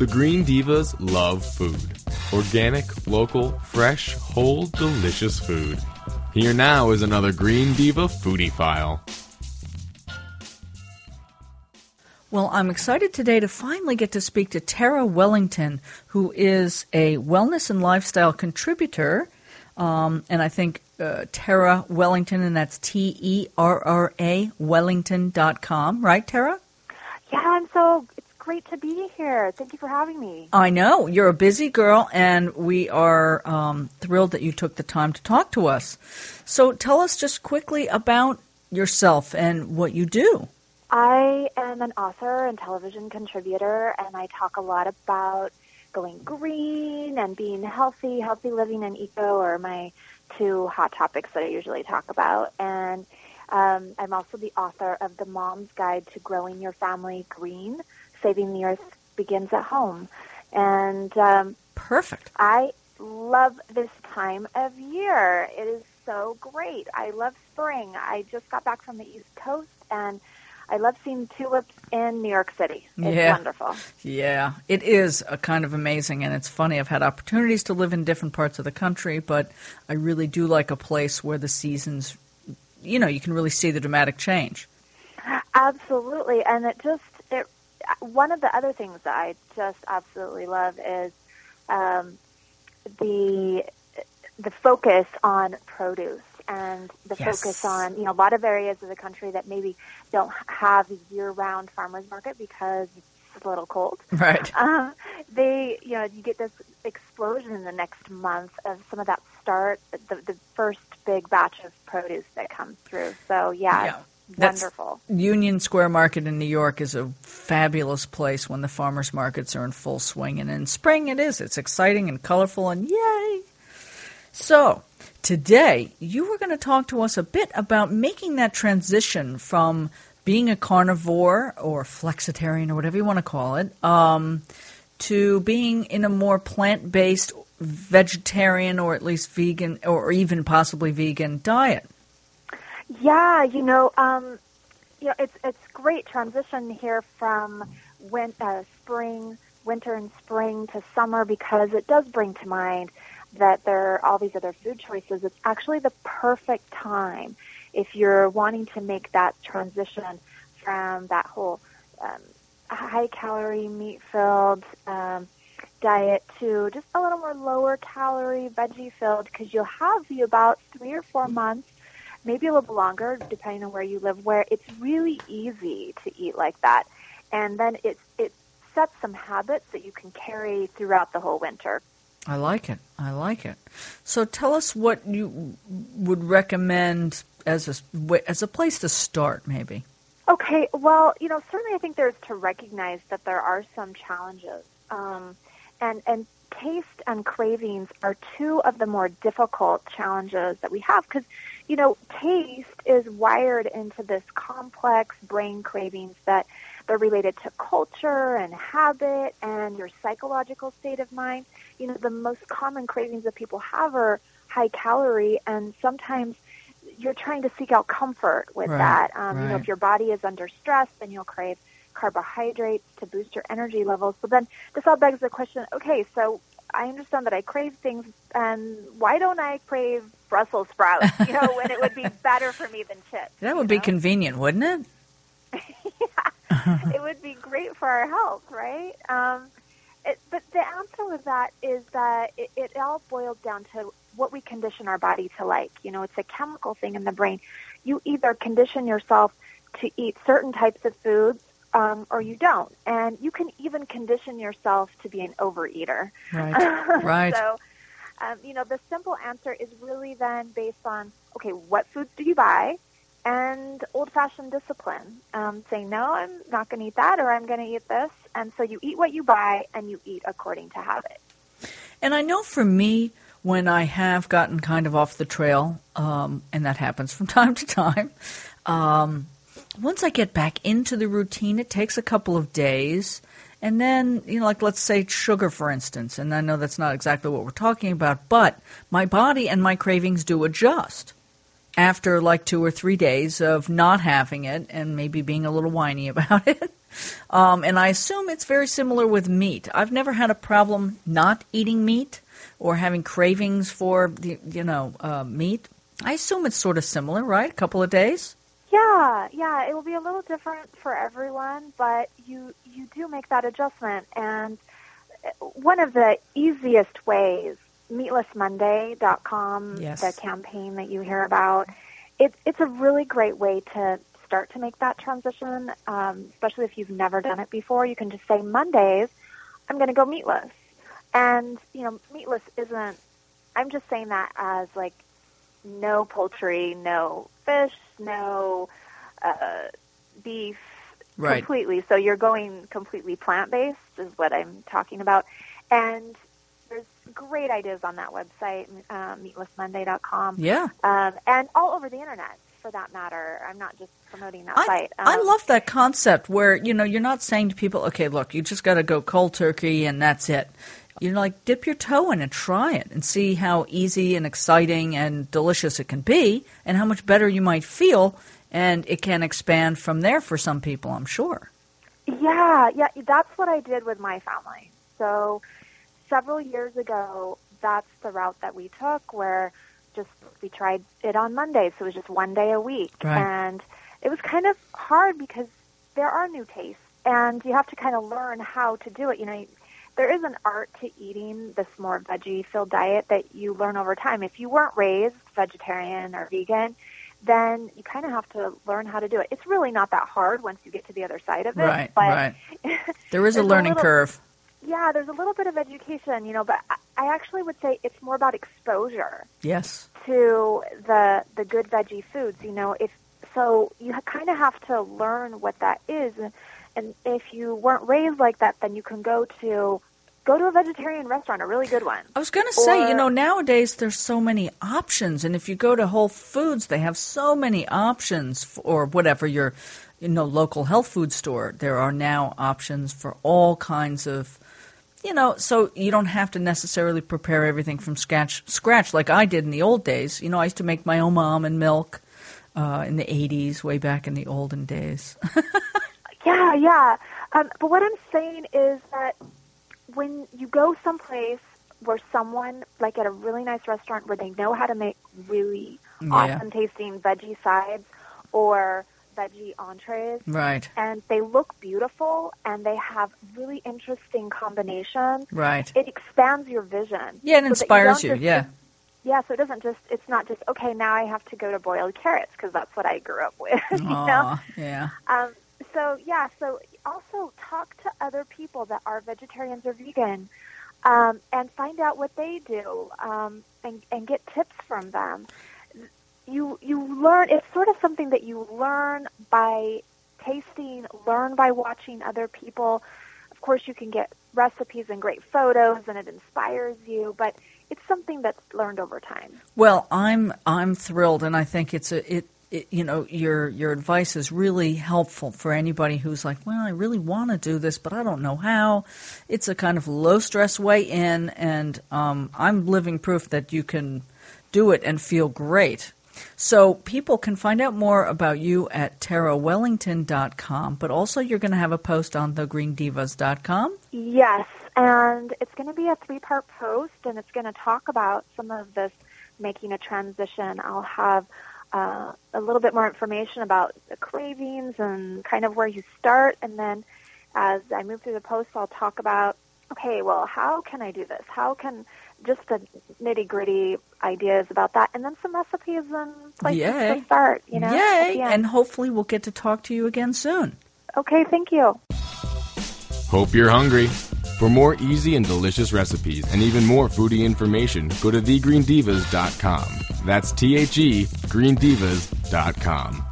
The Green Divas love food. Organic, local, fresh, whole, delicious food. Here now is another Green Diva Foodie-Phile. Well, I'm excited today to finally get to speak to Terra Wellington, who is a wellness and lifestyle contributor. Um, and I think uh, Terra Wellington, and that's T E R R A Wellington.com, right, Terra? Yeah, I'm so, it's great to be here. Thank you for having me. I know. You're a busy girl, and we are um, thrilled that you took the time to talk to us. So tell us just quickly about yourself and what you do. I am an author and television contributor, and I talk a lot about going green and being healthy. Healthy living and eco are my two hot topics that I usually talk about. And um, I'm also the author of The Mom's Guide to Growing Your Family Green Saving the Earth Begins at Home. And um, perfect. I love this time of year. It is so great. I love spring. I just got back from the East Coast and I love seeing tulips in New York City. It's yeah. wonderful. Yeah, it is a kind of amazing, and it's funny. I've had opportunities to live in different parts of the country, but I really do like a place where the seasons, you know, you can really see the dramatic change. Absolutely, and it just. One of the other things that I just absolutely love is um, the the focus on produce and the Yes. focus on you know a lot of areas of the country that maybe don't have a year-round farmers market because it's a little cold. Right. Um, they you know you get this explosion in the next month of some of that start the, the first big batch of produce that comes through. So yeah, Yeah. That's- wonderful. Union Square Market in New York is a fabulous place when the farmers markets are in full swing, and in spring it is. It's exciting and colorful, and yay! So, today you were going to talk to us a bit about making that transition from being a carnivore or flexitarian or whatever you want to call it um, to being in a more plant based vegetarian or at least vegan or even possibly vegan diet. Yeah, you know, um, you know, it's it's great transition here from win- uh, spring, winter, and spring to summer because it does bring to mind that there are all these other food choices. It's actually the perfect time if you're wanting to make that transition from that whole um, high calorie, meat filled um, diet to just a little more lower calorie, veggie filled because you'll have you about three or four months maybe a little longer, depending on where you live, where it's really easy to eat like that. And then it, it sets some habits that you can carry throughout the whole winter. I like it. I like it. So tell us what you would recommend as a as a place to start, maybe. Okay, well, you know, certainly I think there's to recognize that there are some challenges. Um, and, and taste and cravings are two of the more difficult challenges that we have because, you know, taste is wired into this complex brain cravings that they're related to culture and habit and your psychological state of mind. You know, the most common cravings that people have are high calorie and sometimes you're trying to seek out comfort with Right, that. Um, You know, if your body is under stress, then you'll crave carbohydrates to boost your energy levels. So then this all begs the question, okay, so I understand that I crave things, and why don't I crave Brussels sprouts, you know, when it would be better for me than chips? That would be know? convenient, wouldn't it? Yeah, it would be great for our health, right? Um, it, but the answer with that is that it, it all boils down to what we condition our body to like. You know, it's a chemical thing in the brain. You either condition yourself to eat certain types of foods um, or you don't. And you can even condition yourself to be an overeater. Right. Right. so, um, you know, the simple answer is really then based on okay, what foods do you buy? And old fashioned discipline. Um, saying, no, I'm not going to eat that or I'm going to eat this. And so you eat what you buy and you eat according to habit. And I know for me, when I have gotten kind of off the trail, um, and that happens from time to time, um, once I get back into the routine, it takes a couple of days. And then, you know, like let's say sugar, for instance, and I know that's not exactly what we're talking about, but my body and my cravings do adjust after like two or three days of not having it and maybe being a little whiny about it. Um, and I assume it's very similar with meat. I've never had a problem not eating meat or having cravings for the you know uh, meat. I assume it's sort of similar, right? A couple of days. Yeah, yeah, it will be a little different for everyone, but you you do make that adjustment. And uh, one of the easiest ways, meatlessmonday.com, Yes. the campaign that you hear about, it, it's a really great way to start to make that transition, um, especially if you've never done it before. You can just say, Mondays, I'm going to go meatless. And, you know, meatless isn't, I'm just saying that as like no poultry, no fish, no uh, beef, Right. completely. So you're going completely plant based, is what I'm talking about. And there's great ideas on that website, uh, meatlessmonday.com, Yeah. um, and all over the internet for that matter. I'm not just promoting that I, site. I Um, love that concept where you know you're not saying to people, okay, look, you just got to go cold turkey and that's it. You know, like dip your toe in and try it and see how easy and exciting and delicious it can be, and how much better you might feel, and it can expand from there for some people, I'm sure. Yeah, yeah, that's what I did with my family. So several years ago, that's the route that we took where just we tried it on Mondays, so it was just one day a week. Right. And it was kind of hard because there are new tastes and you have to kind of learn how to do it. You know, there is an art to eating this more veggie filled diet that you learn over time. If you weren't raised vegetarian or vegan, then you kind of have to learn how to do it. It's really not that hard once you get to the other side of it. Right, but right. There is a There's a learning little- curve. Yeah, there's a little bit of education, you know, but I- I actually would say it's more about exposure Yes. to the the good veggie foods. You know, if so, you kind of have to learn what that is, and, and if you weren't raised like that, then you can go to go to a vegetarian restaurant, a really good one. I was going to say, you know, nowadays there's so many options, and if you go to Whole Foods, they have so many options, for, or whatever your, you know, local health food store. There are now options for all kinds of, you know, so you don't have to necessarily prepare everything from scratch, scratch like I did in the old days. You know, I used to make my own almond milk uh, in the '80s, way back in the olden days. Yeah, yeah. Um, but what I'm saying is that when you go someplace where someone, like at a really nice restaurant, where they know how to make really Yeah. awesome tasting veggie sides or veggie entrees, right, and they look beautiful and they have really interesting combinations, right. it expands your vision. Yeah, it so inspires you. just- Yeah, Yeah, so it doesn't just, it's not just, okay, now I have to go to boiled carrots because that's what I grew up with. you know? Yeah. Um, so yeah, so also talk to other people that are vegetarians or vegan, um, and find out what they do, um, and and get tips from them. You you learn. It's sort of something that you learn by tasting, learn by watching other people. Of course, you can get recipes and great photos, and it inspires you. But it's something that's learned over time. Well, I'm I'm thrilled, and I think it's a it, it. You know, your your advice is really helpful for anybody who's like, well, I really want to do this, but I don't know how. It's a kind of low stress way in, and um, I'm living proof that you can do it and feel great. So people can find out more about you at terrawellington.com, but also you're going to have a post on thegreendivas.com. Yes, and it's going to be a three-part post, and it's going to talk about some of this making a transition. I'll have uh, a little bit more information about the cravings and kind of where you start, and then as I move through the post, I'll talk about okay, well, how can I do this? How can just the nitty-gritty ideas about that, and then some recipes and places Yay. to start. You know, Yay! And hopefully we'll get to talk to you again soon. okay, thank you. Hope you're hungry. For more easy and delicious recipes and even more foodie information, go to thegreendivas.com. That's T H E greendivas.com.